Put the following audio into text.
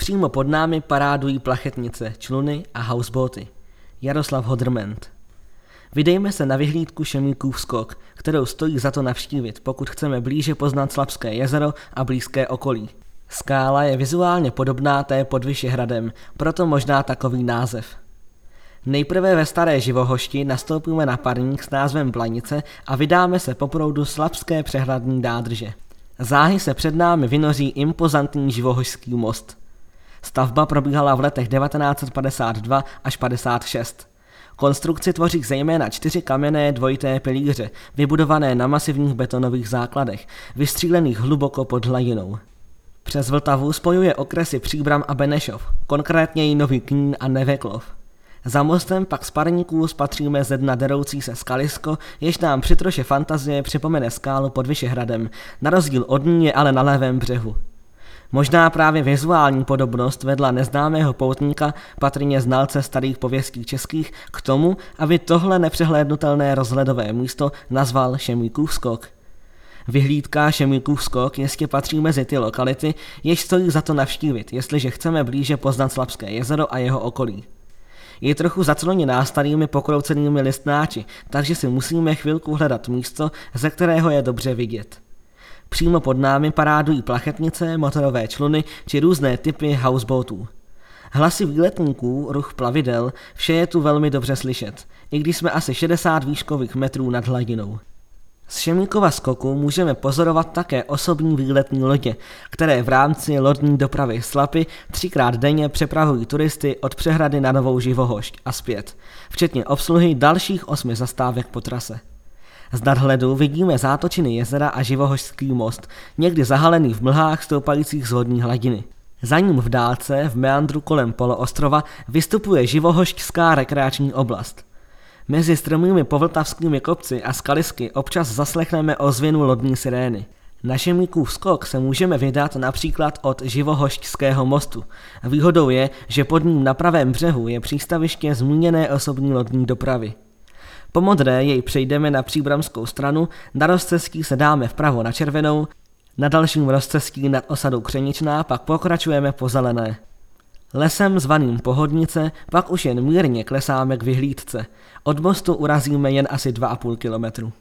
Přímo pod námi parádují plachetnice, čluny a houseboaty. Jaroslav Hodrment. Vydejme se na vyhlídku Šemíkův skok, kterou stojí za to navštívit, pokud chceme blíže poznat Slabské jezero a blízké okolí. Skála je vizuálně podobná té pod Vyšehradem, proto možná takový název. Nejprve ve staré živohošti nastoupíme na parník s názvem Blanice a vydáme se po proudu Slabské přehradní dádrže. Záhy se před námi vynoří impozantní živohošský most. Stavba probíhala v letech 1952 až 56. Konstrukci tvoří zejména čtyři kamenné dvojité pilíře, vybudované na masivních betonových základech, vystřílených hluboko pod hladinou. Přes Vltavu spojuje okresy Příbram a Benešov, konkrétně i Nový Knín a Neveklov. Za mostem pak z parníků spatříme ze dna deroucí se skalisko, jež nám při troše fantazie připomene skálu pod Vyšehradem, na rozdíl od ní je ale na levém břehu. Možná právě vizuální podobnost vedla neznámého poutníka, patrně znalce starých pověstí českých, k tomu, aby tohle nepřehlédnutelné rozhledové místo nazval Šemíkův skok. Vyhlídka Šemíkův skok jistě patří mezi ty lokality, jež stojí za to navštívit, jestliže chceme blíže poznat Slabské jezero a jeho okolí. Je trochu zacloněná starými pokroucenými listnáči, takže si musíme chvilku hledat místo, ze kterého je dobře vidět. Přímo pod námi parádují plachetnice, motorové čluny či různé typy houseboatů. Hlasy výletníků, ruch plavidel, vše je tu velmi dobře slyšet, i když jsme asi 60 výškových metrů nad hladinou. Z Šemíkova skoku můžeme pozorovat také osobní výletní lodě, které v rámci lodní dopravy Slapy třikrát denně přepravují turisty od přehrady na Novou Živohošť a zpět, včetně obsluhy dalších osmi zastávek po trase. Z nadhledu vidíme zátočiny jezera a živohořský most, někdy zahalený v mlhách stoupajících z vodní hladiny. Za ním v dálce, v meandru kolem poloostrova, vystupuje živohošťská rekreační oblast. Mezi strmými povltavskými kopci a skalisky občas zaslechneme ozvěnu lodní sirény. Na Šemíkův skok se můžeme vydat například od Živohošťského mostu. Výhodou je, že pod ním na pravém břehu je přístaviště zmíněné osobní lodní dopravy. Po modré jej přejdeme na příbramskou stranu, na rozcestí se dáme vpravo na červenou, na dalším rozcestí nad osadou Křeničná pak pokračujeme po zelené. Lesem zvaným Pohodnice pak už jen mírně klesáme k vyhlídce. Od mostu urazíme jen asi 2,5 kilometru.